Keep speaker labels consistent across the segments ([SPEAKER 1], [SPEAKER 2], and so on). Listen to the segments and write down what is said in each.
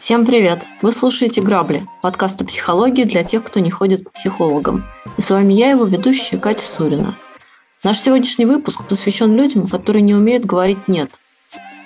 [SPEAKER 1] Всем привет! Вы слушаете «Грабли» – подкаст о психологии для тех, кто не ходит к психологам. И с вами я, его ведущая Катя Сурина. Наш сегодняшний выпуск посвящен людям, которые не умеют говорить «нет».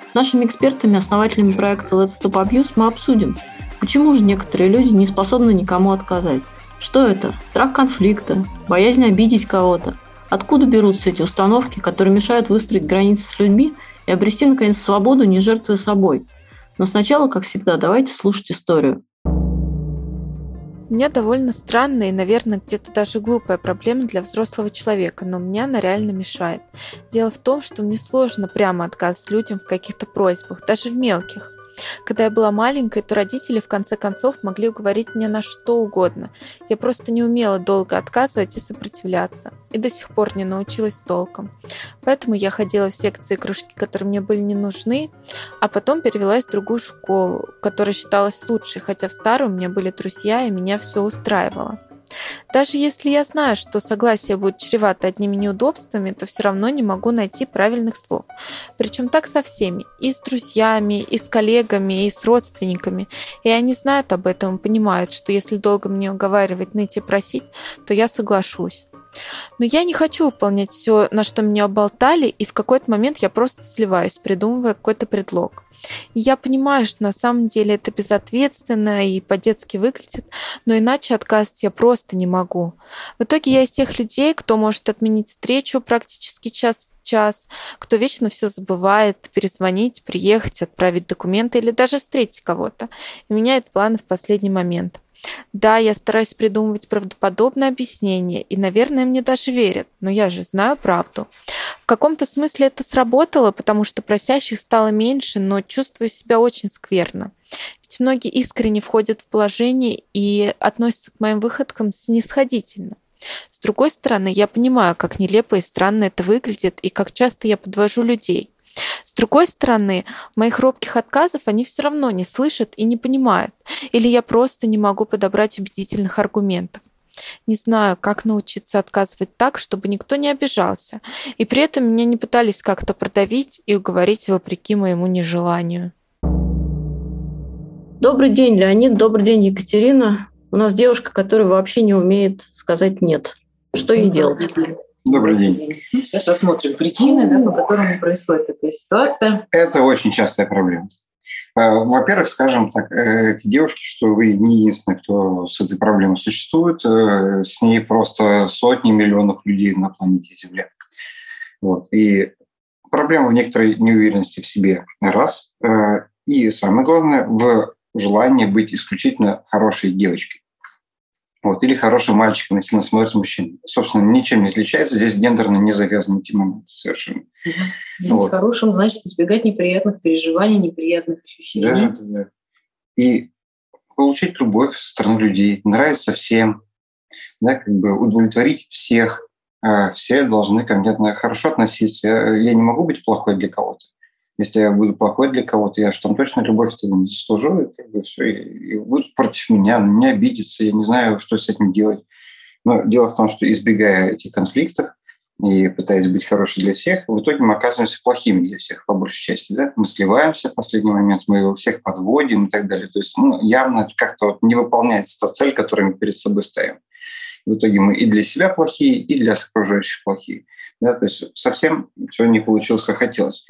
[SPEAKER 1] С нашими экспертами, основателями проекта Let's Stop Abuse мы обсудим, почему же некоторые люди не способны никому отказать. Что это? Страх конфликта, боязнь обидеть кого-то. Откуда берутся эти установки, которые мешают выстроить границы с людьми и обрести, наконец, свободу, не жертвуя собой – но сначала, как всегда, давайте слушать историю.
[SPEAKER 2] У меня довольно странная и, наверное, где-то даже глупая проблема для взрослого человека, но мне она реально мешает. Дело в том, что мне сложно прямо отказывать людям в каких-то просьбах, даже в мелких. Когда я была маленькой, то родители в конце концов могли уговорить меня на что угодно. Я просто не умела долго отказывать и сопротивляться. И до сих пор не научилась толком. Поэтому я ходила в секции и кружки, которые мне были не нужны, а потом перевелась в другую школу, которая считалась лучшей, хотя в старой у меня были друзья, и меня все устраивало. Даже если я знаю, что согласие будет чревато одними неудобствами, то все равно не могу найти правильных слов. Причем так со всеми. И с друзьями, и с коллегами, и с родственниками. И они знают об этом и понимают, что если долго мне уговаривать, ныть и просить, то я соглашусь. Но я не хочу выполнять все, на что меня оболтали, и в какой-то момент я просто сливаюсь, придумывая какой-то предлог. И я понимаю, что на самом деле это безответственно и по-детски выглядит, но иначе отказать я просто не могу. В итоге я из тех людей, кто может отменить встречу практически час в час, кто вечно все забывает, перезвонить, приехать, отправить документы или даже встретить кого-то и меняет планы в последний момент. Да, я стараюсь придумывать правдоподобное объяснение, и, наверное, мне даже верят, но я же знаю правду. В каком-то смысле это сработало, потому что просящих стало меньше, но чувствую себя очень скверно. Ведь многие искренне входят в положение и относятся к моим выходкам снисходительно. С другой стороны, я понимаю, как нелепо и странно это выглядит, и как часто я подвожу людей. С другой стороны, моих робких отказов они все равно не слышат и не понимают, или я просто не могу подобрать убедительных аргументов. Не знаю, как научиться отказывать так, чтобы никто не обижался, и при этом меня не пытались как-то продавить и уговорить вопреки моему нежеланию.
[SPEAKER 1] Добрый день, Леонид. Добрый день, Екатерина. У нас девушка, которая вообще не умеет сказать «нет». Что ей делать?
[SPEAKER 3] Добрый день.
[SPEAKER 4] Сейчас рассмотрим причины, да, по которым происходит такая ситуация.
[SPEAKER 3] Это очень частая проблема. А, во-первых, скажем так, э, эти девушки, что вы не единственные, кто с этой проблемой существует, э, с ней просто сотни миллионов людей на планете Земля. Вот. И проблема в некоторой неуверенности в себе, раз. Э, и самое главное, в желании быть исключительно хорошей девочкой. Вот, или хорошим мальчиком, если на смотрит мужчина. Собственно, ничем не отличается. Здесь гендерно не завязаны эти моменты совершенно.
[SPEAKER 4] Да. Вот. хорошим значит избегать неприятных переживаний, неприятных ощущений. Да, да, да.
[SPEAKER 3] И получить любовь со стороны людей, нравится всем, да, как бы удовлетворить всех. А все должны ко мне хорошо относиться. Я не могу быть плохой для кого-то. Если я буду плохой для кого-то, я что там точно любовь тогда не заслужу, и, как бы все, и, и будут против меня, не обидятся, я не знаю, что с этим делать. Но дело в том, что избегая этих конфликтов и пытаясь быть хорошим для всех, в итоге мы оказываемся плохими для всех, по большей части. Да? Мы сливаемся в последний момент, мы его всех подводим и так далее. То есть ну, явно как-то вот не выполняется та цель, которую мы перед собой ставим. В итоге мы и для себя плохие, и для окружающих плохие. Да? То есть совсем все не получилось, как хотелось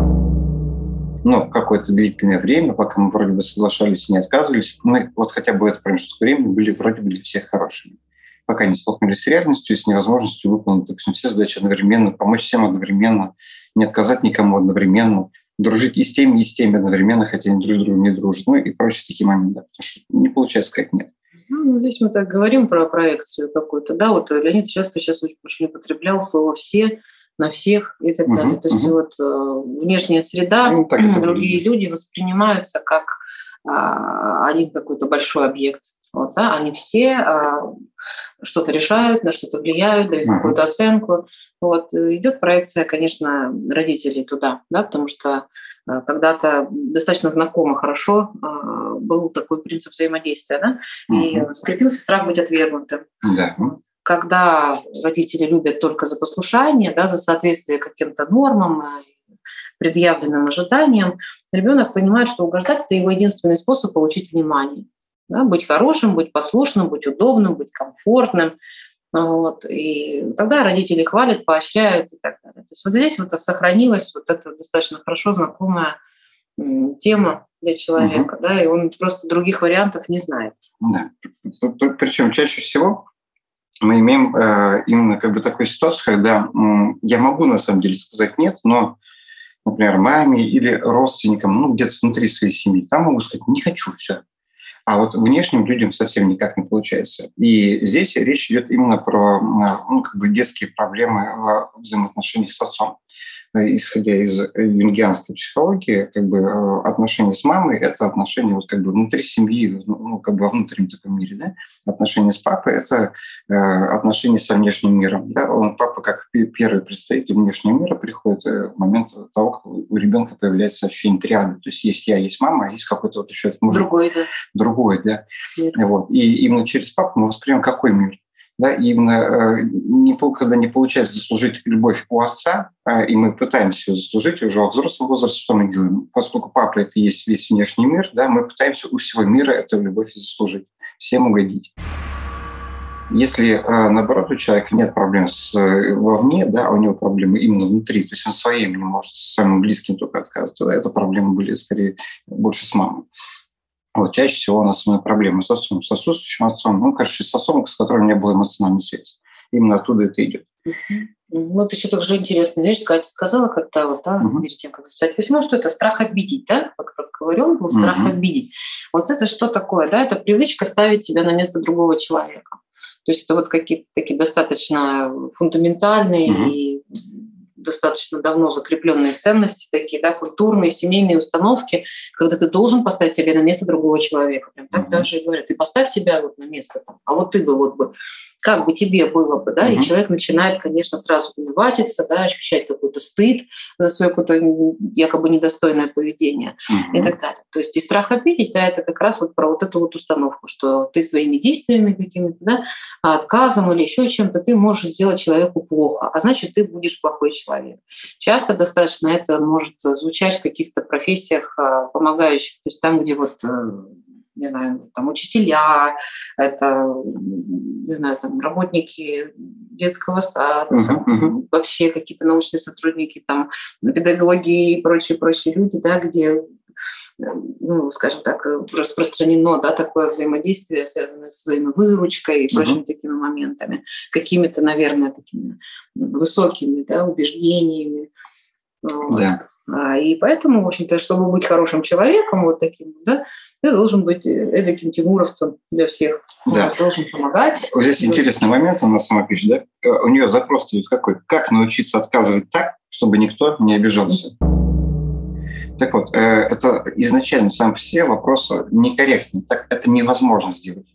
[SPEAKER 3] ну, какое-то длительное время, пока мы вроде бы соглашались и не отказывались, мы вот хотя бы в этот промежуток времени были вроде бы для всех хорошими. Пока не столкнулись с реальностью и с невозможностью выполнить, допустим, все задачи одновременно, помочь всем одновременно, не отказать никому одновременно, дружить и с теми, и с теми одновременно, хотя они друг с другом не дружат, ну и прочие такие моменты, потому что не получается сказать «нет».
[SPEAKER 4] Ну, ну, здесь мы так говорим про проекцию какую-то. Да, вот Леонид часто сейчас очень употреблял слово «все», на всех и так далее. То есть вот э, внешняя среда, ну, так, другие люди воспринимаются как а, один какой-то большой объект. Вот, да, они все а, что-то решают, на что-то влияют, дают uh-huh. какую-то оценку. Вот, идет проекция, конечно, родителей туда, да, потому что а, когда-то достаточно знакомо хорошо был такой принцип взаимодействия, да, uh-huh. и скрепился страх быть отвергнутым.
[SPEAKER 3] Да.
[SPEAKER 4] Когда родители любят только за послушание, да, за соответствие каким-то нормам, предъявленным ожиданиям, ребенок понимает, что угождать – это его единственный способ получить внимание. Да, быть хорошим, быть послушным, быть удобным, быть комфортным. Вот. И тогда родители хвалят, поощряют и так далее. То есть вот здесь вот сохранилась вот эта достаточно хорошо знакомая тема для человека, угу. да, и он просто других вариантов не знает.
[SPEAKER 3] Да. Причем чаще всего мы имеем э, именно как бы такую ситуацию, когда э, я могу на самом деле сказать нет, но, например, маме или родственникам, ну, где-то внутри своей семьи, там могу сказать, не хочу, все. А вот внешним людям совсем никак не получается. И здесь речь идет именно про ну, как бы детские проблемы в взаимоотношениях с отцом. Э, исходя из э, юнгианской психологии, как бы э, отношения с мамой – это отношения вот как бы внутри семьи, ну, ну, как бы во внутреннем таком мире, да? Отношения с папой – это э, отношения со внешним миром, да? Он, папа, как первый представитель внешнего мира, приходит в момент того, как у ребенка появляется ощущение триады. То есть есть я, есть мама, а есть какой-то вот еще
[SPEAKER 4] мужик. Другой, да.
[SPEAKER 3] Другой, да. Вот. И именно через папу мы воспринимаем какой мир? Да, именно э, не, когда не получается заслужить любовь у отца, а, и мы пытаемся ее заслужить уже во взрослом возрасте, что мы делаем? Поскольку папа – это и есть весь внешний мир, да, мы пытаемся у всего мира эту любовь заслужить, всем угодить. Если, э, наоборот, у человека нет проблем с, э, вовне, да, а у него проблемы именно внутри, то есть он своим не может, с самым близким только отказывать, то это проблемы были скорее больше с мамой. Вот, чаще всего у нас проблемы с отцом, с отсутствующим отцом, ну, короче, с отцом, с которым не было эмоциональной связи. Именно оттуда это идет.
[SPEAKER 4] Вот еще также интересная вещь, Катя сказала когда вот, да, uh-huh. перед тем, как записать письмо, что это страх обидеть, да, как говорю, был страх uh-huh. обидеть. Вот это что такое, да, это привычка ставить себя на место другого человека. То есть это вот какие-то такие достаточно фундаментальные uh-huh. и достаточно давно закрепленные ценности, такие, да, культурные, семейные установки, когда ты должен поставить себя на место другого человека. Прям так mm-hmm. даже и говорят, ты поставь себя вот на место, там, а вот ты бы вот бы как бы тебе было бы, да, mm-hmm. и человек начинает, конечно, сразу виноватиться, да, ощущать какой-то стыд за свое какое-то якобы недостойное поведение mm-hmm. и так далее. То есть и страх обидеть, да, это как раз вот про вот эту вот установку, что ты своими действиями какими-то, да, отказом или еще чем-то ты можешь сделать человеку плохо, а значит, ты будешь плохой человек. Часто достаточно это может звучать в каких-то профессиях а, помогающих, то есть там, где вот э, не знаю, там учителя, это, не знаю, там работники детского сада, uh-huh, там, uh-huh. вообще какие-то научные сотрудники, там, педагоги и прочие, прочие люди, да, где ну, скажем так, распространено да, такое взаимодействие, связанное с взаимовыручкой и прочими uh-huh. такими моментами, какими-то, наверное, такими высокими да, убеждениями. Вот. Да. А, и поэтому, в общем-то, чтобы быть хорошим человеком, вот таким, да, ты должен быть эдаким тимуровцем для всех. Да. Вот, должен помогать.
[SPEAKER 3] Вот здесь интересный момент, она сама пишет, да? Э, у нее запрос идет какой? Как научиться отказывать так, чтобы никто не обижался? Так вот, э, это изначально сам по себе вопрос некорректный. Так это невозможно сделать.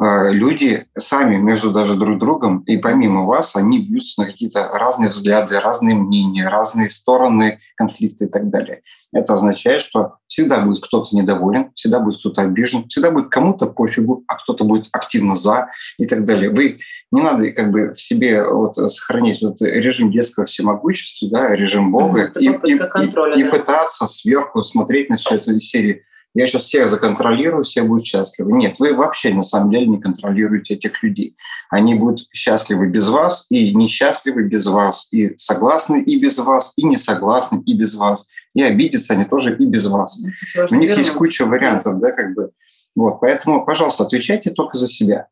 [SPEAKER 3] Э, люди сами между даже друг другом и помимо вас, они бьются на какие-то разные взгляды, разные мнения, разные стороны конфликта и так далее. Это означает, что всегда будет кто-то недоволен, всегда будет кто-то обижен, всегда будет кому-то пофигу, а кто-то будет активно за и так далее. Вы не надо как бы в себе вот сохранить вот режим детского всемогущества, да, режим Бога
[SPEAKER 4] и, и, контроля,
[SPEAKER 3] и, да. и пытаться сверху смотреть на всю эту серию я сейчас всех законтролирую, все будут счастливы. Нет, вы вообще на самом деле не контролируете этих людей. Они будут счастливы без вас и несчастливы без вас, и согласны и без вас, и не согласны и без вас. И обидятся они тоже и без вас. У них верно. есть куча вариантов, да, как бы. Вот, поэтому, пожалуйста, отвечайте только за себя.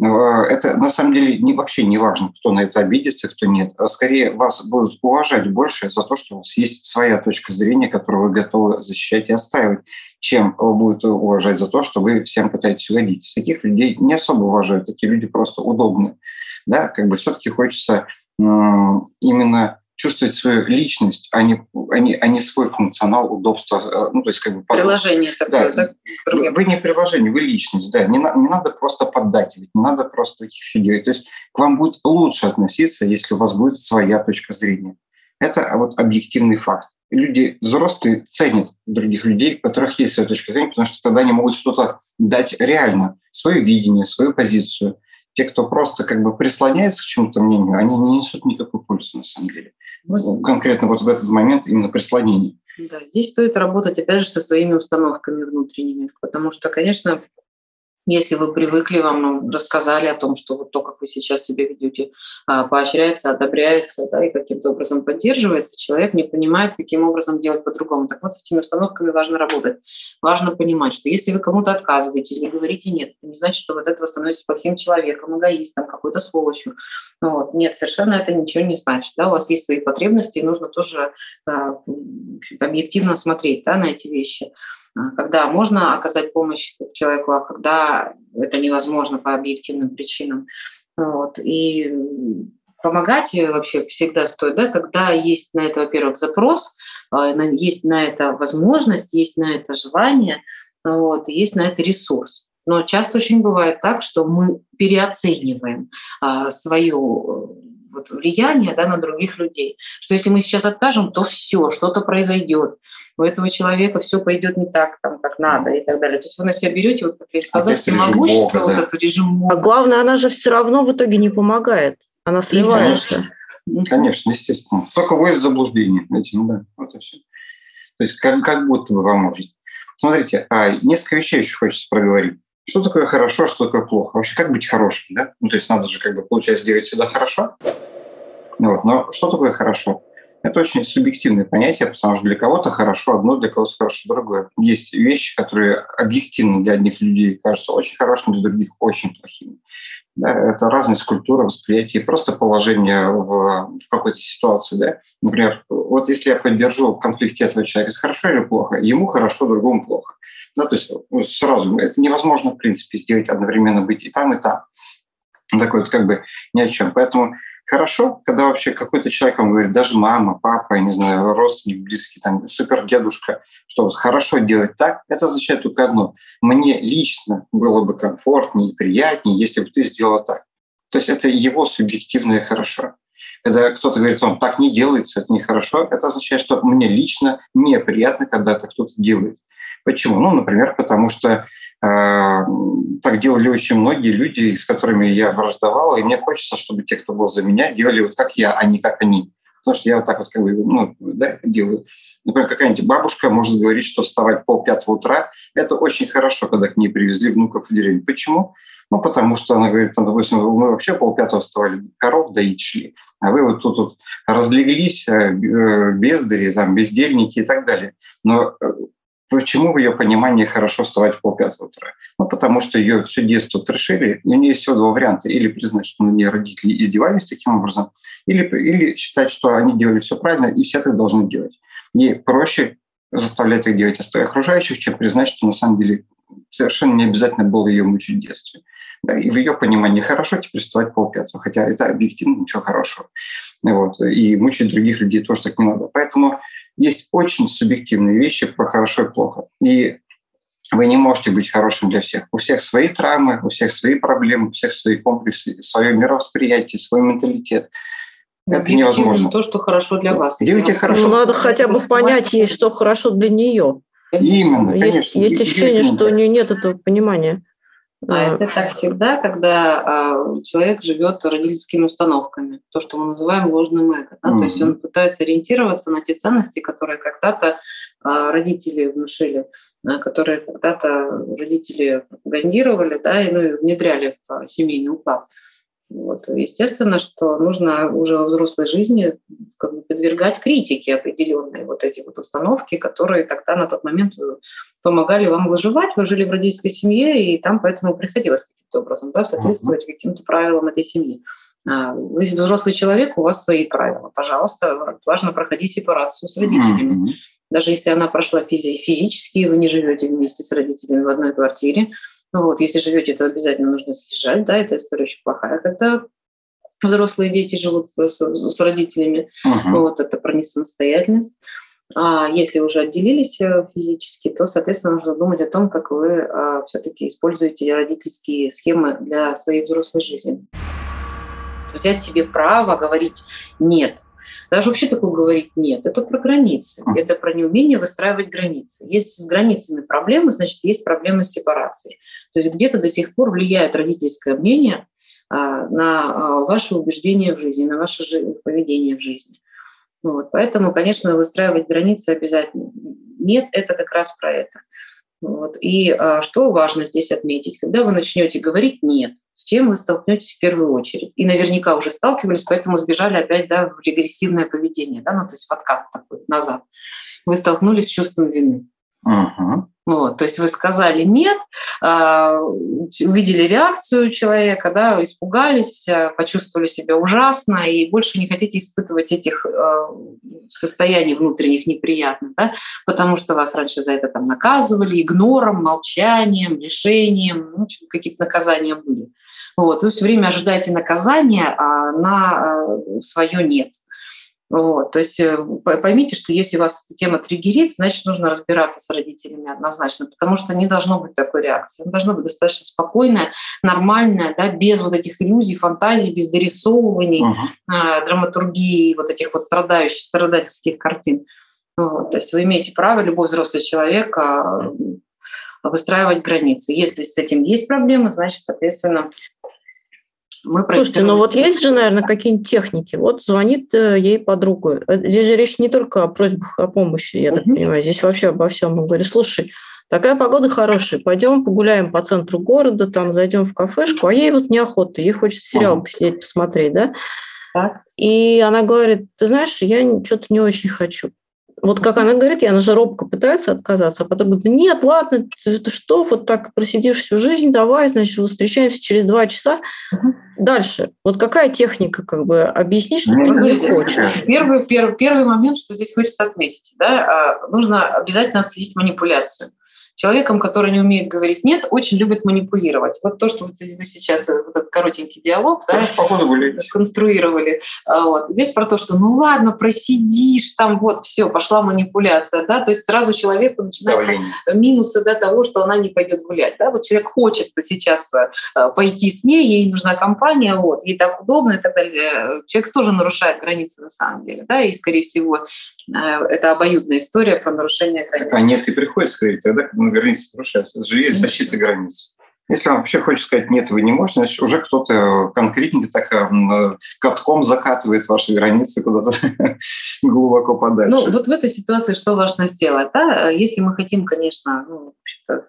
[SPEAKER 3] Э, это на самом деле не, вообще не важно, кто на это обидится, кто нет. А скорее вас будут уважать больше за то, что у вас есть своя точка зрения, которую вы готовы защищать и отстаивать, чем будут уважать за то, что вы всем пытаетесь угодить. Таких людей не особо уважают, такие люди просто удобны. Да, как бы все-таки хочется именно чувствовать свою личность, а не, а не, а не свой функционал, удобство. Э, ну, то есть как бы
[SPEAKER 4] приложение такое, да? да?
[SPEAKER 3] Вы, вы не приложение, вы личность, да. Не, на, не надо просто поддакивать, не надо просто таких все делать. То есть к вам будет лучше относиться, если у вас будет своя точка зрения. Это вот объективный факт. Люди взрослые ценят других людей, у которых есть своя точка зрения, потому что тогда они могут что-то дать реально, свое видение, свою позицию. Те, кто просто как бы прислоняется к чему-то мнению, они не несут никакой пользы на самом деле. Конкретно вот в этот момент именно прислонение.
[SPEAKER 4] Да, здесь стоит работать, опять же, со своими установками внутренними, потому что, конечно, если вы привыкли, вам ну, рассказали о том, что вот то, как вы сейчас себя ведете, а, поощряется, одобряется да, и каким-то образом поддерживается, человек не понимает, каким образом делать по-другому. Так вот, с этими установками важно работать. Важно понимать, что если вы кому-то отказываете или говорите «нет», это не значит, что вот этого становитесь плохим человеком, эгоистом, какой-то сволочью. Вот. Нет, совершенно это ничего не значит. Да? У вас есть свои потребности, и нужно тоже а, объективно смотреть да, на эти вещи. А, когда можно оказать помощь человеку, а когда это невозможно по объективным причинам. Вот. И помогать вообще всегда стоит, да, когда есть на это, во-первых, запрос, а, есть на это возможность, есть на это желание, вот, есть на это ресурс. Но часто очень бывает так, что мы переоцениваем а, свое вот, влияние да, на других людей. Что если мы сейчас откажем, то все, что-то произойдет. У этого человека все пойдет не так, там, как надо и так далее. То есть вы на себя берете, вот как я сказала, всемогущество, вот да. эту режим.
[SPEAKER 1] А главное, она же все равно в итоге не помогает. Она сливается.
[SPEAKER 3] Конечно, конечно естественно. Только вводит в заблуждение этим, да. Вот и все. То есть как, как будто бы поможет. Смотрите, а несколько вещей еще хочется проговорить. Что такое хорошо, что такое плохо? Вообще, как быть хорошим, да? Ну, то есть надо же, как бы, получается, делать всегда хорошо. Вот. Но что такое хорошо? Это очень субъективное понятие, потому что для кого-то хорошо одно, для кого-то хорошо другое. Есть вещи, которые объективно для одних людей кажутся очень хорошими, для других очень плохими. Да, это разность культуры, восприятия просто положение в, в какой-то ситуации. Да? Например, вот если я поддержу в конфликте этого человека, это хорошо или плохо? Ему хорошо, другому плохо. Да, то есть ну, сразу это невозможно, в принципе, сделать одновременно быть и там, и там. Такой вот как бы ни о чем. Поэтому хорошо, когда вообще какой-то человек вам говорит, даже мама, папа, не знаю, родственник, близкий, там, супер дедушка, что вот хорошо делать так, это означает только одно. Мне лично было бы комфортнее и приятнее, если бы ты сделала так. То есть это его субъективное хорошо. Когда кто-то говорит вам, так не делается, это нехорошо, это означает, что мне лично неприятно, когда это кто-то делает. Почему? Ну, например, потому что э, так делали очень многие люди, с которыми я враждовал, и мне хочется, чтобы те, кто был за меня, делали вот как я, а не как они. Потому что я вот так вот как бы, ну, да, делаю. Например, какая-нибудь бабушка может говорить, что вставать пол пятого утра – это очень хорошо, когда к ней привезли внуков в деревню. Почему? Ну, потому что она говорит, там, допустим, мы вообще полпятого вставали, коров доить шли, а вы вот тут вот разлеглись, э, э, бездари, там, бездельники и так далее. Но э, Почему в ее понимании хорошо вставать в полпятого утра? Ну, потому что ее все детство трешили, и у нее есть всего два варианта. Или признать, что на нее родители издевались таким образом, или, или считать, что они делали все правильно, и все так должны делать. Ей проще заставлять их делать окружающих, чем признать, что на самом деле совершенно не обязательно было ее мучить в детстве. Да, и в ее понимании хорошо теперь вставать полпятого, хотя это объективно ничего хорошего. Вот. И мучить других людей тоже так не надо. Поэтому есть очень субъективные вещи про хорошо и плохо. И вы не можете быть хорошим для всех. У всех свои травмы, у всех свои проблемы, у всех свои комплексы, свое мировосприятие, свой менталитет. Это Делайте невозможно.
[SPEAKER 4] То, что хорошо для вас.
[SPEAKER 1] Делайте хорошо. Ну, надо хотя бы понять ей, что хорошо для нее.
[SPEAKER 3] Именно,
[SPEAKER 1] есть, конечно. Есть ощущение, что у нее нет этого понимания.
[SPEAKER 4] А это так всегда, когда а, человек живет родительскими установками, то, что мы называем ложным эго. Да? Mm-hmm. То есть он пытается ориентироваться на те ценности, которые когда-то а, родители внушили, а, которые когда-то родители пропагандировали да, и, ну, и внедряли в семейный уклад. Вот. Естественно, что нужно уже во взрослой жизни как бы подвергать критике определенные вот эти вот установки, которые тогда на тот момент помогали вам выживать. Вы жили в родительской семье, и там поэтому приходилось каким-то образом да, соответствовать каким-то правилам этой семьи. А, вы взрослый человек, у вас свои правила. Пожалуйста, важно проходить сепарацию с родителями. Mm-hmm. Даже если она прошла физи- физически, вы не живете вместе с родителями в одной квартире, ну вот, если живете, то обязательно нужно съезжать, да, эта история очень плохая. Когда взрослые дети живут с, с родителями, uh-huh. вот это про несамостоятельность. А если уже отделились э, физически, то, соответственно, нужно думать о том, как вы а, все-таки используете родительские схемы для своей взрослой жизни. Взять себе право говорить «нет», даже вообще такое говорить нет. Это про границы. Это про неумение выстраивать границы. Если с границами проблемы, значит, есть проблемы с сепарацией. То есть где-то до сих пор влияет родительское мнение, на ваши убеждения в жизни, на ваше поведение в жизни. Вот. Поэтому, конечно, выстраивать границы обязательно. Нет, это как раз про это. Вот. И что важно здесь отметить, когда вы начнете говорить «нет», с чем вы столкнетесь в первую очередь. И наверняка уже сталкивались, поэтому сбежали опять да, в регрессивное поведение, да, ну, то есть в откат такой назад. Вы столкнулись с чувством вины. Uh-huh. Вот, то есть вы сказали нет, а, увидели реакцию человека, да, испугались, а, почувствовали себя ужасно и больше не хотите испытывать этих а, состояний внутренних неприятных, да, потому что вас раньше за это там наказывали игнором, молчанием, лишением, ну, какие-то наказания были. Вот, вы все время ожидаете наказания, а на свое нет. Вот, то есть э, поймите, что если вас эта тема триггерит, значит, нужно разбираться с родителями однозначно, потому что не должно быть такой реакции. Она должна быть достаточно спокойная, нормальная, да, без вот этих иллюзий, фантазий, без дорисовываний, uh-huh. драматургии, вот этих вот страдающих, страдательских картин. Вот, то есть вы имеете право, любой взрослый человек, а, выстраивать границы. Если с этим есть проблемы, значит, соответственно,
[SPEAKER 1] мы Слушайте, ну вот есть же, наверное, какие-нибудь техники. Вот звонит э, ей подруга. Э, здесь же речь не только о просьбах о помощи, я так понимаю. Здесь вообще обо всем. Он говорит, слушай, такая погода хорошая, пойдем погуляем по центру города, там зайдем в кафешку, а ей вот неохота, ей хочется сериал ага. посидеть, посмотреть, да? Так. И она говорит, ты знаешь, я что-то не очень хочу. Вот как она говорит, она же робко пытается отказаться, а потом говорит, нет, ладно, ты, ты что, вот так просидишь всю жизнь, давай, значит, встречаемся через два часа. Угу. Дальше. Вот какая техника, как бы, объясни, что ну, ты не хочешь.
[SPEAKER 4] Первый, первый, первый момент, что здесь хочется отметить, да, а, нужно обязательно отследить манипуляцию человеком, который не умеет говорить «нет», очень любит манипулировать. Вот то, что вот вы сейчас, э, вот этот коротенький диалог, да, сконструировали. А, вот. Здесь про то, что ну ладно, просидишь, там вот все, пошла манипуляция, да, то есть сразу человеку начинаются Давление. минусы да, того, что она не пойдет гулять. Да? Вот человек хочет сейчас э, пойти с ней, ей нужна компания, вот, ей так удобно и так далее. Человек тоже нарушает границы на самом деле, да, и, скорее всего, э, это обоюдная история про нарушение границ.
[SPEAKER 3] Так, а нет, и приходится говорить тогда, на границы нарушаются. Это же есть защита границ. Если вам вообще хочет сказать «нет, вы не можете», значит, уже кто-то конкретненько так э, катком закатывает ваши границы куда-то глубоко подальше.
[SPEAKER 4] Ну, вот в этой ситуации что важно сделать? Да? Если мы хотим, конечно, ну,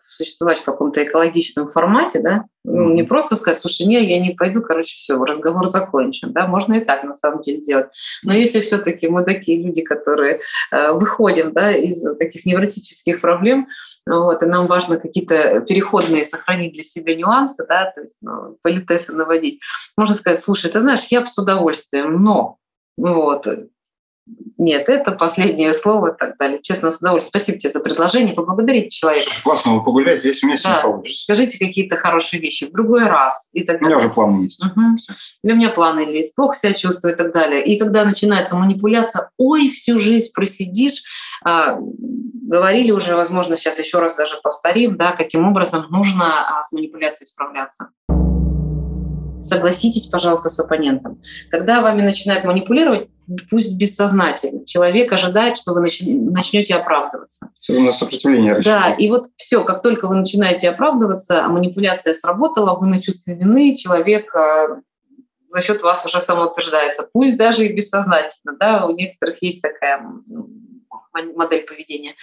[SPEAKER 4] существовать в каком-то экологичном формате, да, ну, не просто сказать, слушай, не, я не пойду, короче, все, разговор закончен. Да? Можно и так на самом деле делать. Но если все-таки мы такие люди, которые э, выходим да, из таких невротических проблем, вот, и нам важно какие-то переходные сохранить для себя нюансы, да, то есть ну, политесы наводить, можно сказать, слушай, ты знаешь, я бы с удовольствием, но вот, нет, это последнее слово и так далее. Честно, с удовольствием. Спасибо тебе за предложение, поблагодарить человека.
[SPEAKER 3] Классно, вы погулять, если у меня да. получится.
[SPEAKER 4] Скажите какие-то хорошие вещи в другой раз.
[SPEAKER 3] И так далее. У меня уже планы есть. Угу.
[SPEAKER 4] Для меня планы есть, плохо себя чувствую и так далее. И когда начинается манипуляция, ой, всю жизнь просидишь, а, говорили уже, возможно, сейчас еще раз даже повторим, да, каким образом нужно а, с манипуляцией справляться согласитесь, пожалуйста, с оппонентом. Когда вами начинают манипулировать, пусть бессознательно. Человек ожидает, что вы начнете оправдываться.
[SPEAKER 3] На сопротивление
[SPEAKER 4] Да, и вот все, как только вы начинаете оправдываться, а манипуляция сработала, вы на чувстве вины, человек а, за счет вас уже самоутверждается, пусть даже и бессознательно. Да, у некоторых есть такая модель поведения.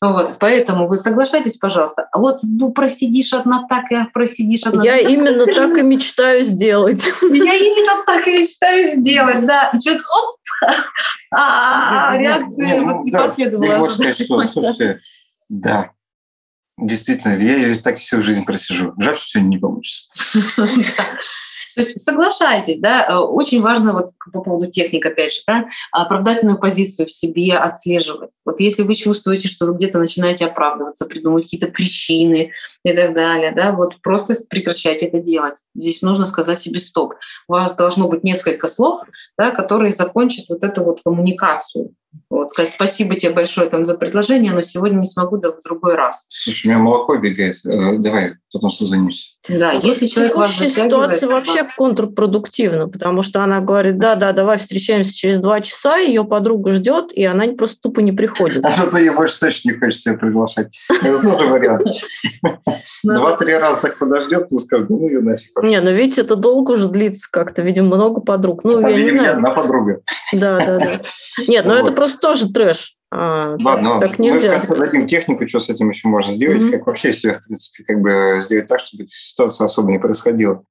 [SPEAKER 4] Вот, поэтому вы соглашайтесь, пожалуйста. А вот ну, просидишь одна так, и просидишь одна
[SPEAKER 1] Я так. именно совершенно... так и мечтаю сделать.
[SPEAKER 4] Я именно так и мечтаю сделать, да. И человек, оп, а реакция вот не последовала.
[SPEAKER 3] Я могу сказать, что, слушайте, да, действительно, я так всю жизнь просижу. Жаль, что сегодня не получится.
[SPEAKER 4] То есть соглашайтесь, да, э, очень важно вот по поводу техник, опять же, да, оправдательную позицию в себе отслеживать. Вот если вы чувствуете, что вы где-то начинаете оправдываться, придумывать какие-то причины и так далее, да, вот просто прекращайте это делать. Здесь нужно сказать себе стоп. У вас должно быть несколько слов, да, которые закончат вот эту вот коммуникацию Вот, сказать спасибо тебе большое там за предложение, но сегодня не смогу, да в другой раз.
[SPEAKER 3] Слушай, у меня молоко бегает. Э, давай потом созвонимся.
[SPEAKER 4] Да, если человек
[SPEAKER 1] вас ситуация вообще контрпродуктивна, потому что она говорит, да, да, давай встречаемся через два часа, ее подруга ждет, и она просто тупо не приходит.
[SPEAKER 3] А что-то ей больше точно не хочется себе приглашать. Это тоже вариант. Два-три раза так подождет, ты скажешь, ну ее нафиг.
[SPEAKER 1] Не, ну видите, это долго уже длится как-то, видимо, много подруг. Ну, я не знаю.
[SPEAKER 3] одна подруга.
[SPEAKER 1] Да, да, да. Нет, ну это просто тоже трэш.
[SPEAKER 3] А, Ладно, так мы нельзя. в конце дадим технику, что с этим еще можно сделать, mm-hmm. как вообще себя, в принципе, как бы сделать так, чтобы эта ситуация особо не происходила.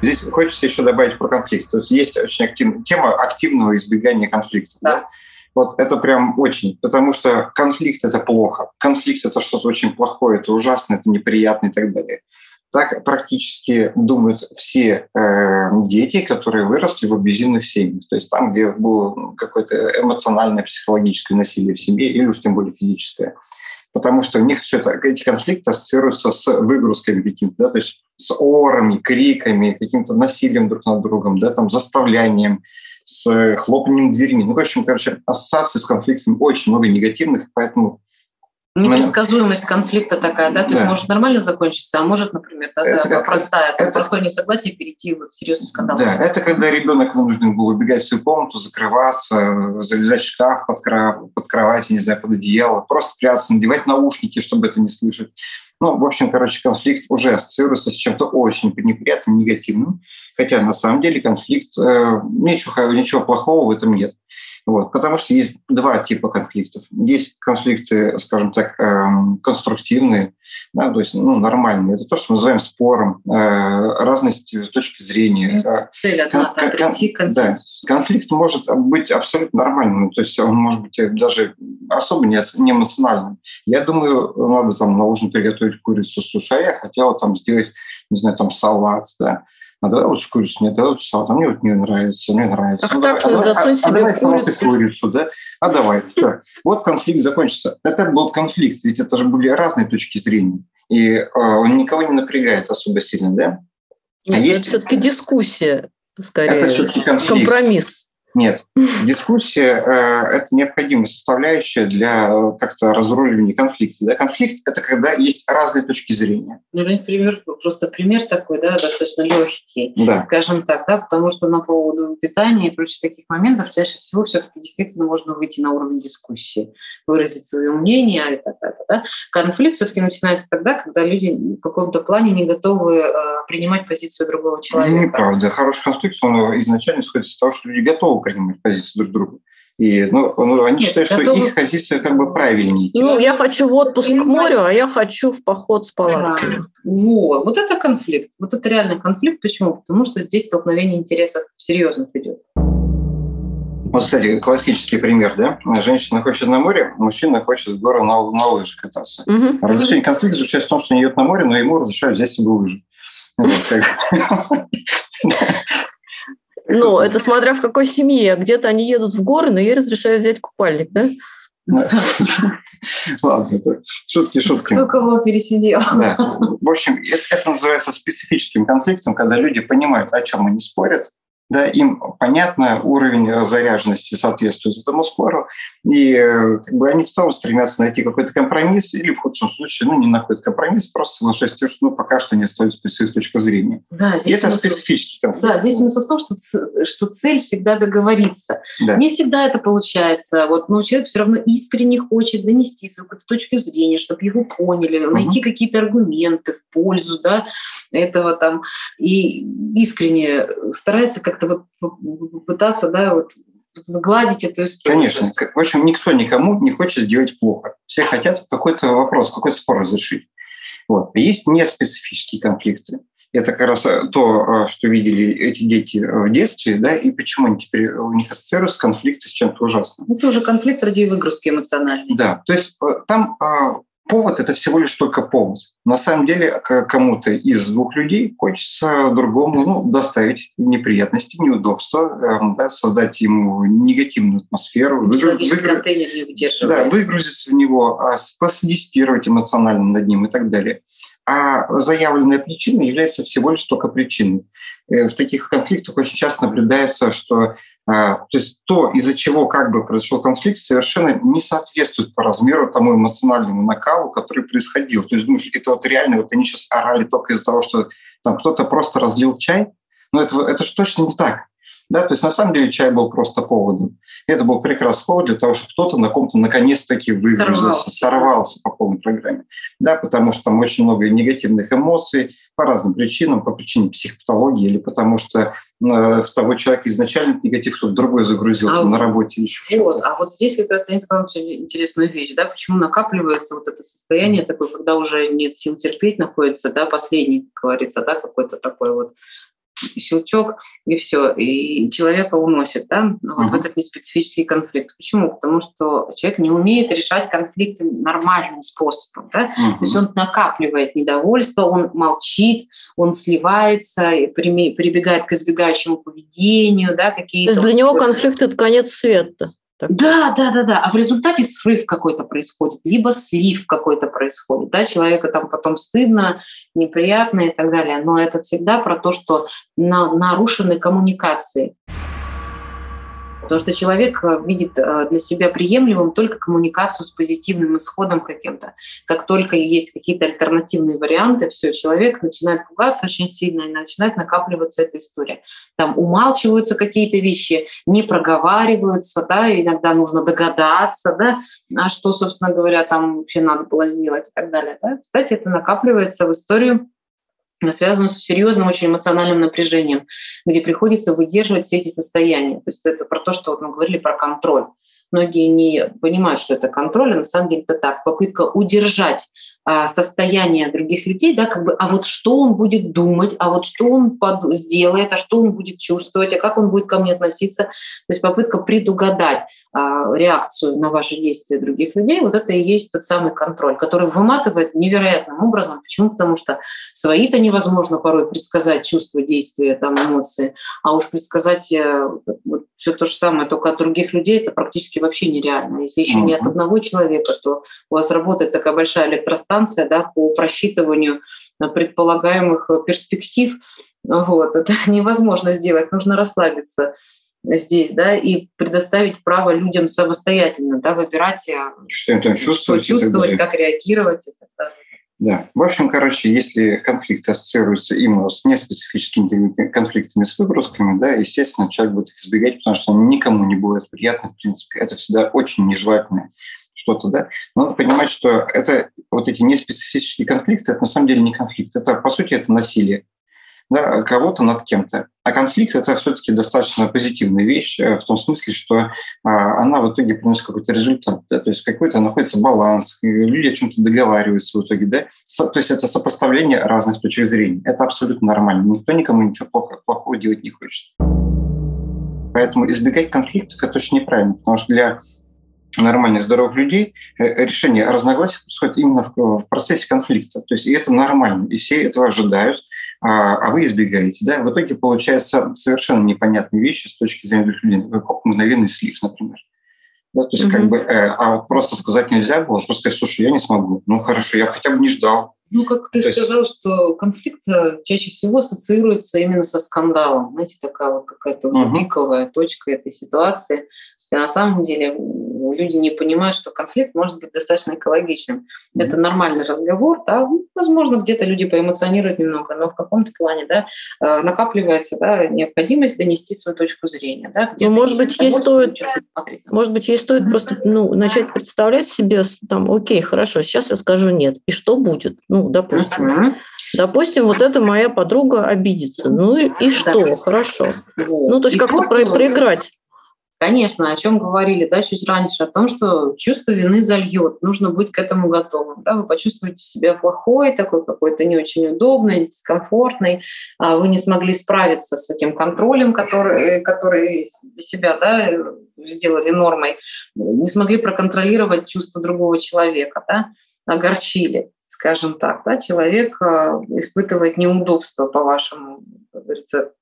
[SPEAKER 3] Здесь хочется еще добавить про конфликт. То есть есть очень активная тема активного избегания конфликтов. Да. Да? Вот это прям очень, потому что конфликт – это плохо. Конфликт – это что-то очень плохое, это ужасно, это неприятно и так далее. Так практически думают все э, дети, которые выросли в абьюзивных семьях. То есть там, где было какое-то эмоциональное, психологическое насилие в семье, или уж тем более физическое. Потому что у них все это, эти конфликты ассоциируются с выгрузками какими-то, да, то есть с орами, криками, каким-то насилием друг над другом, да, там, заставлянием, с хлопанием дверьми. Ну, в общем, короче, ассоциации с конфликтами очень много негативных, поэтому
[SPEAKER 4] Непредсказуемость конфликта такая, да? То да. есть может нормально закончиться, а может, например, да, это да, как, простая, это, простое несогласие перейти в серьезный скандал.
[SPEAKER 3] Да, это когда ребенок вынужден был убегать в свою комнату, закрываться, залезать в шкаф под, кровать, под кровать, не знаю, под одеяло, просто прятаться, надевать наушники, чтобы это не слышать. Ну, в общем, короче, конфликт уже ассоциируется с чем-то очень неприятным, негативным, хотя на самом деле конфликт, э, ничего, ничего плохого в этом нет. Вот, потому что есть два типа конфликтов. Есть конфликты, скажем так, эм, конструктивные, да, то есть ну, нормальные. Это то, что мы называем спором, э, разность точки зрения.
[SPEAKER 4] Ну, э, цель одна, кон- кон- прийти к Да,
[SPEAKER 3] конфликт может быть абсолютно нормальным, то есть он может быть даже особо не, не эмоциональным. Я думаю, надо там на ужин приготовить курицу. Слушай, я хотела там сделать, не знаю, там салат, да а давай лучше курицу, нет, давай лучше салат, а мне вот не нравится, не нравится.
[SPEAKER 1] Ах, ну, так, давай, а, а, а давай
[SPEAKER 3] салат и курицу, да? А давай, все. Вот конфликт закончится. Это был конфликт, ведь это же были разные точки зрения. И э, он никого не напрягает особо сильно, да?
[SPEAKER 1] Нет, а есть... это все-таки дискуссия, скорее. Это все-таки конфликт. Компромисс.
[SPEAKER 3] Нет, дискуссия э, – это необходимая составляющая для э, как-то разруливания конфликта. Да? Конфликт – это когда есть разные точки зрения.
[SPEAKER 4] Ну, пример, просто пример такой, да, достаточно легкий, да. скажем так, да, потому что на поводу питания и прочих таких моментов чаще всего все-таки действительно можно выйти на уровень дискуссии, выразить свое мнение и так далее. Да? Конфликт все-таки начинается тогда, когда люди в каком-то плане не готовы э, принимать позицию другого человека.
[SPEAKER 3] Неправда. Хороший конфликт, он изначально исходит из того, что люди готовы принимать позицию друг друга. И ну, ну, они Нет, считают, готовы... что их позиция как бы правильнее.
[SPEAKER 1] Ну, я хочу в отпуск к морю, а я хочу в поход с палатками. Да.
[SPEAKER 4] Вот. вот это конфликт. Вот это реальный конфликт. Почему? Потому что здесь столкновение интересов серьезных идет.
[SPEAKER 3] Вот, кстати, классический пример, да? Женщина хочет на море, мужчина хочет в горы на, на лыжи кататься. Угу. Разрешение конфликта заключается в том, что он идет на море, но ему разрешают взять себе лыжи.
[SPEAKER 1] Ну, это смотря в какой семье. Где-то они едут в горы, но ей разрешают взять купальник, да?
[SPEAKER 3] Ладно, это шутки, шутки.
[SPEAKER 4] Кто кого пересидел.
[SPEAKER 3] Да. В общем, это, это называется специфическим конфликтом, когда люди понимают, о чем они спорят, да, им понятно, уровень заряженности соответствует этому спору, и э, как бы они в целом стремятся найти какой-то компромисс, или в худшем случае, ну, не находят компромисс, просто соглашаясь с тем, что ну, пока что не остаются с их точки зрения. Да, здесь и это смысл, специфический конфликт.
[SPEAKER 4] Да, здесь смысл в том, что, что цель всегда договориться. Да. Не всегда это получается. Вот, но человек все равно искренне хочет донести свою какую-то точку зрения, чтобы его поняли, угу. найти какие-то аргументы в пользу да, этого там, и искренне старается как как-то вот пытаться, да, вот сгладить эту историю.
[SPEAKER 3] Конечно. В общем, никто никому не хочет сделать плохо. Все хотят какой-то вопрос, какой-то спор разрешить. Вот. Есть неспецифические конфликты. Это как раз э, то, э, что видели эти дети в детстве, да, и почему они теперь у них ассоциируются конфликты с чем-то ужасным.
[SPEAKER 4] Это уже конфликт ради выгрузки эмоциональной.
[SPEAKER 3] Да, то есть э, там повод – это всего лишь только повод. На самом деле кому-то из двух людей хочется другому ну, доставить неприятности, неудобства, э, да, создать ему негативную атмосферу.
[SPEAKER 4] Выгру... контейнер не
[SPEAKER 3] Да, выгрузиться в него, а посодействовать эмоционально над ним и так далее. А заявленная причина является всего лишь только причиной. Э, в таких конфликтах очень часто наблюдается, что а, то есть то, из-за чего как бы произошел конфликт, совершенно не соответствует по размеру тому эмоциональному накалу, который происходил. То есть думаешь, это вот реально, вот они сейчас орали только из-за того, что там кто-то просто разлил чай, но это, это же точно не так. Да, то есть на самом деле чай был просто поводом. Это был прекрасный повод для того, чтобы кто-то на ком-то наконец-таки выгрузился, сорвался. сорвался по полной программе. Да, потому что там очень много негативных эмоций по разным причинам, по причине психопатологии или потому что э, в того человека изначально негатив кто-то другой загрузил а на работе или еще
[SPEAKER 4] Вот, а вот здесь как раз я сказала интересную вещь, да, почему накапливается вот это состояние такое, когда уже нет сил терпеть находится, да, последний, как говорится, да, какой-то такой вот щелчок, и все, и человека уносит, да, ну, вот uh-huh. в этот неспецифический конфликт. Почему? Потому что человек не умеет решать конфликты нормальным способом, да, uh-huh. то есть он накапливает недовольство, он молчит, он сливается, прибегает к избегающему поведению, да, какие-то...
[SPEAKER 1] То есть для него конфликт – это конец света.
[SPEAKER 4] Так. Да, да, да, да. А в результате срыв какой-то происходит, либо слив какой-то происходит. Да, человека там потом стыдно, неприятно и так далее. Но это всегда про то, что на, нарушены коммуникации. Потому что человек э, видит э, для себя приемлемым только коммуникацию с позитивным исходом каким-то. Как только есть какие-то альтернативные варианты, все, человек начинает пугаться очень сильно и начинает накапливаться эта история. Там умалчиваются какие-то вещи, не проговариваются, да, иногда нужно догадаться, да, а что, собственно говоря, там вообще надо было сделать и так далее. Да. Кстати, это накапливается в историю связано с серьезным очень эмоциональным напряжением, где приходится выдерживать все эти состояния. То есть это про то, что вот мы говорили про контроль. Многие не понимают, что это контроль, а на самом деле это так. Попытка удержать состояние других людей, да, как бы, а вот что он будет думать, а вот что он под, сделает, а что он будет чувствовать, а как он будет ко мне относиться. То есть попытка предугадать а, реакцию на ваши действия других людей, вот это и есть тот самый контроль, который выматывает невероятным образом. Почему? Потому что свои-то невозможно порой предсказать чувства, действия, там, эмоции, а уж предсказать э, вот, все то же самое, только от других людей это практически вообще нереально. Если еще mm-hmm. не от одного человека, то у вас работает такая большая электростанция да, по просчитыванию предполагаемых перспектив. Вот, это невозможно сделать, нужно расслабиться здесь, да, и предоставить право людям самостоятельно, да, выбирать, э,
[SPEAKER 3] что им там чувствовать,
[SPEAKER 4] чувствовать как реагировать и так далее.
[SPEAKER 3] Да. В общем, короче, если конфликты ассоциируются именно с неспецифическими конфликтами, с выбросками, да, естественно, человек будет их избегать, потому что никому не будет приятно, в принципе. Это всегда очень нежелательное что-то, да. Но надо понимать, что это вот эти неспецифические конфликты, это на самом деле не конфликт. Это, по сути, это насилие да, кого-то над кем-то. А конфликт – это все-таки достаточно позитивная вещь э, в том смысле, что а, она в итоге приносит какой-то результат. Да? То есть какой-то находится баланс, люди о чем-то договариваются в итоге. Да? То есть это сопоставление разных точек зрения. Это абсолютно нормально. Никто никому ничего плохого, плохого делать не хочет. Поэтому избегать конфликтов – это очень неправильно, потому что для нормальных, здоровых людей э, решение разногласий происходит именно в, в процессе конфликта. То есть и это нормально, и все этого ожидают, а, а вы избегаете. Да? В итоге получается совершенно непонятные вещи с точки зрения других людей, как мгновенный слив, например. Да, то есть, угу. как бы, э, а вот просто сказать нельзя было, просто сказать, слушай, я не смогу. Ну хорошо, я хотя бы не ждал.
[SPEAKER 4] Ну, как ты то сказал, есть... что конфликт э, чаще всего ассоциируется именно со скандалом. Знаете, такая вот какая-то угу. пиковая точка этой ситуации. И на самом деле люди не понимают, что конфликт может быть достаточно экологичным. Это нормальный разговор, да, ну, возможно, где-то люди поэмоционируют немного, но в каком-то плане, да, э, накапливается, да, необходимость донести свою точку зрения, да.
[SPEAKER 1] Ну, может быть, ей стоит, может быть, ей стоит просто, ну, начать представлять себе, там, окей, хорошо, сейчас я скажу нет, и что будет? Ну, допустим. Uh-huh. Допустим, вот эта моя подруга обидится. Ну и, и что? Да. Хорошо. Вот. Ну, то есть как-то про- проиграть.
[SPEAKER 4] Конечно, о чем говорили да, чуть раньше, о том, что чувство вины зальет, нужно быть к этому готовым. Да, вы почувствуете себя плохой, такой какой-то не очень удобный, дискомфортный, а вы не смогли справиться с этим контролем, который, который для себя да, сделали нормой, не смогли проконтролировать чувство другого человека, да, огорчили скажем так, да, человек а, испытывает неудобство, по вашему, говорится,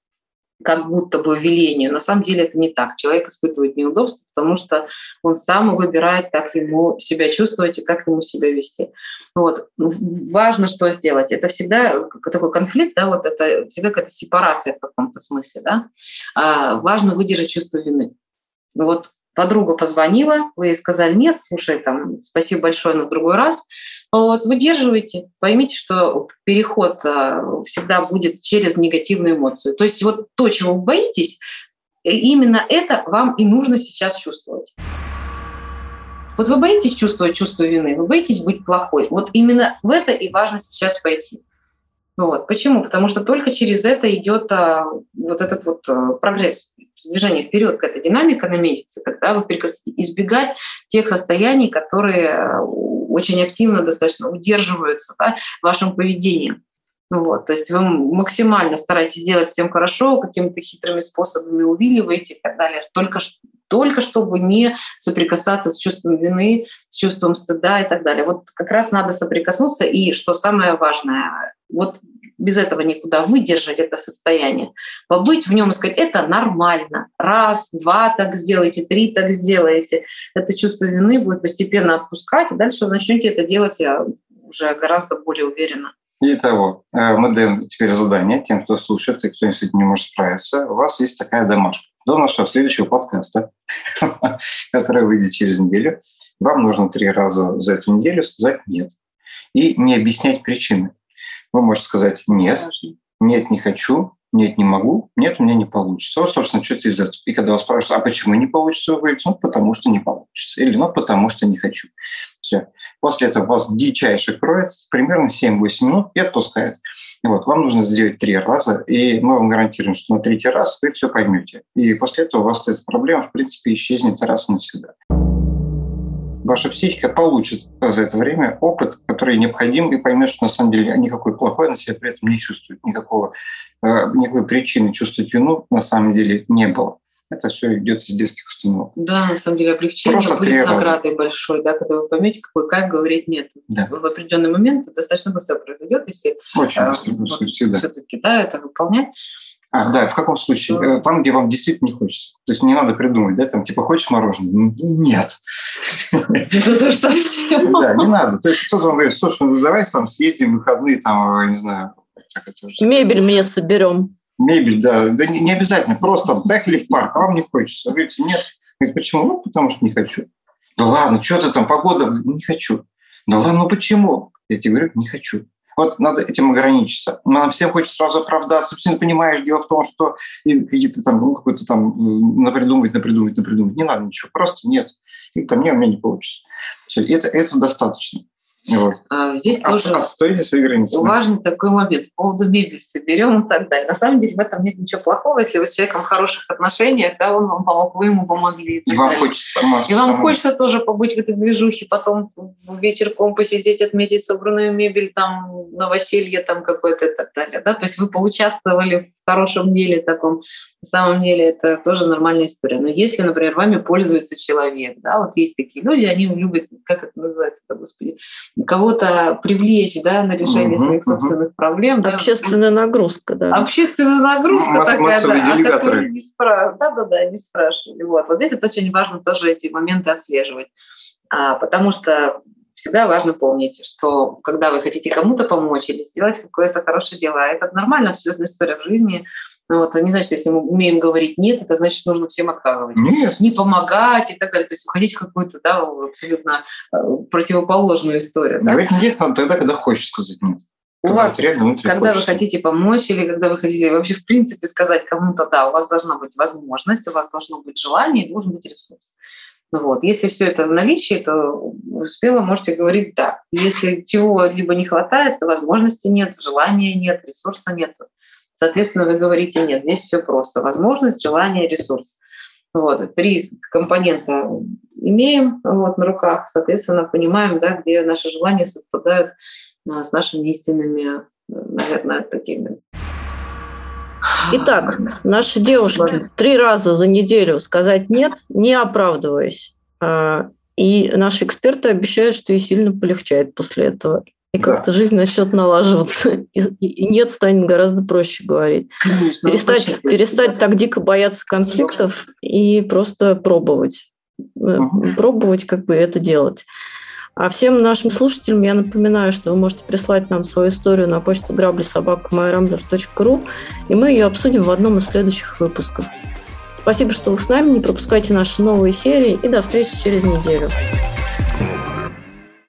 [SPEAKER 4] как будто бы велению. На самом деле это не так. Человек испытывает неудобство, потому что он сам выбирает, как ему себя чувствовать и как ему себя вести. Вот. Важно, что сделать. Это всегда такой конфликт, да, вот это всегда какая-то сепарация в каком-то смысле. Да? А, важно выдержать чувство вины. Вот подруга позвонила, вы сказали, нет, слушай, там, спасибо большое на другой раз. Вот, выдерживайте, поймите, что переход а, всегда будет через негативную эмоцию. То есть вот то, чего вы боитесь, э, именно это вам и нужно сейчас чувствовать. Вот вы боитесь чувствовать чувство вины, вы боитесь быть плохой. Вот именно в это и важно сейчас пойти. Вот. Почему? Потому что только через это идет а, вот этот вот а, прогресс движение вперед, какая-то динамика наметится, когда вы прекратите избегать тех состояний, которые э, очень активно достаточно удерживаются да, вашим поведением. Вот, то есть вы максимально стараетесь делать всем хорошо, какими-то хитрыми способами увиливаете и так далее, только, только чтобы не соприкасаться с чувством вины, с чувством стыда и так далее. Вот как раз надо соприкоснуться, и что самое важное, вот без этого никуда, выдержать это состояние, побыть в нем и сказать, это нормально. Раз, два так сделайте, три так сделайте. Это чувство вины будет постепенно отпускать, и дальше вы начнете это делать уже гораздо более уверенно.
[SPEAKER 3] Итого, э, мы даем теперь задание тем, кто слушает и кто с этим не может справиться. У вас есть такая домашка. До нашего следующего подкаста, который выйдет через неделю, вам нужно три раза за эту неделю сказать «нет» и не объяснять причины. Вы можете сказать «нет», «нет, не хочу», «нет, не могу», «нет, у меня не получится». Вот, собственно, что-то из этого. И когда вас спрашивают, а почему не получится, вы говорите, ну, потому что не получится. Или, ну, потому что не хочу. Все. После этого вас дичайше кроет, примерно 7-8 минут и отпускает. И вот, вам нужно сделать три раза, и мы вам гарантируем, что на третий раз вы все поймете. И после этого у вас эта проблема, в принципе, исчезнет раз и навсегда ваша психика получит за это время опыт, который необходим, и поймет, что на самом деле никакой плохой на себя при этом не чувствует, никакого, э, никакой причины чувствовать вину на самом деле не было. Это все идет из детских установок.
[SPEAKER 4] Да, на самом деле облегчение Просто будет наградой большой, да, когда вы поймете, какой кайф говорить нет. Да. В определенный момент это достаточно быстро произойдет, если
[SPEAKER 3] Очень быстро, э, вот,
[SPEAKER 4] все-таки да, это выполнять.
[SPEAKER 3] А, да, в каком случае? Э, там, где вам действительно не хочется. То есть не надо придумать, да, там, типа, хочешь мороженое? Нет.
[SPEAKER 4] Это тоже совсем.
[SPEAKER 3] Да, не надо. То есть кто-то вам говорит, слушай, ну давай там съездим в выходные, там, не знаю,
[SPEAKER 1] как это уже... Мебель мне соберем.
[SPEAKER 3] Мебель, да. Да не, не обязательно, просто поехали в парк, а вам не хочется. Вы говорите, нет. Говорит, почему? Ну, потому что не хочу. Да ладно, что ты там, погода? Не хочу. Да ладно, ну почему? Я тебе говорю, не хочу. Вот надо этим ограничиться. Нам всем хочется сразу оправдаться. Все понимаешь, дело в том, что какие-то там, ну, какой-то там напридумывать, напридумывать, напридумывать. Не надо ничего, просто нет. И там, не, у меня не получится. Все, это, этого достаточно.
[SPEAKER 4] Вот. А, здесь а, тоже
[SPEAKER 3] свои границы.
[SPEAKER 4] важный такой момент по поводу мебели соберем и так далее. На самом деле в этом нет ничего плохого, если вы с человеком в хороших отношениях, да, он вам помог, вы ему помогли. И,
[SPEAKER 3] и вам хочется сама,
[SPEAKER 4] И вам хочется тоже побыть в этой движухе, потом вечерком посидеть, отметить собранную мебель, там, новоселье там какое-то и так далее. Да? То есть вы поучаствовали в хорошем деле таком. На самом деле это тоже нормальная история. Но если, например, вами пользуется человек, да, вот есть такие люди, они любят, как это называется, да, господи, кого-то привлечь, да, на решение угу, своих собственных угу. проблем.
[SPEAKER 1] Да. Общественная нагрузка, да.
[SPEAKER 4] Общественная нагрузка Масс, такая, да,
[SPEAKER 3] делегаторы.
[SPEAKER 4] не спра... да, да, да, не спрашивали. Вот. вот здесь вот очень важно тоже эти моменты отслеживать, а, потому что всегда важно помнить, что когда вы хотите кому-то помочь или сделать какое-то хорошее дело, а это нормально, абсолютная история в жизни – ну, вот, не значит, если мы умеем говорить «нет», это значит, нужно всем отказывать.
[SPEAKER 3] Нет.
[SPEAKER 4] Не помогать и так далее. То есть уходить в какую-то да, абсолютно э, противоположную историю.
[SPEAKER 3] Говорить да? «нет» надо тогда, когда хочешь сказать «нет».
[SPEAKER 4] У когда вас, реально когда хочется. вы хотите помочь или когда вы хотите вообще в принципе сказать кому-то «да», у вас должна быть возможность, у вас должно быть желание и должен быть ресурс. Вот. Если все это в наличии, то смело можете говорить «да». Если чего-либо не хватает, то возможности нет, желания нет, ресурса нет. Соответственно, вы говорите нет, здесь все просто. Возможность, желание, ресурс. Вот, три компонента имеем вот, на руках, соответственно, понимаем, да, где наши желания совпадают а, с нашими истинными, наверное, такими.
[SPEAKER 1] Итак, наши девушки три раза за неделю сказать «нет», не оправдываясь. А, и наши эксперты обещают, что ей сильно полегчает после этого. и да. как-то жизнь начнет налаживаться. И, и нет станет гораздо проще говорить. Конечно, перестать, перестать так дико бояться конфликтов и просто пробовать. Uh-huh. Пробовать как бы это делать. А всем нашим слушателям я напоминаю, что вы можете прислать нам свою историю на почту грабли.собака.myrambler.ru, и мы ее обсудим в одном из следующих выпусков. Спасибо, что вы с нами. Не пропускайте наши новые серии и до встречи через неделю.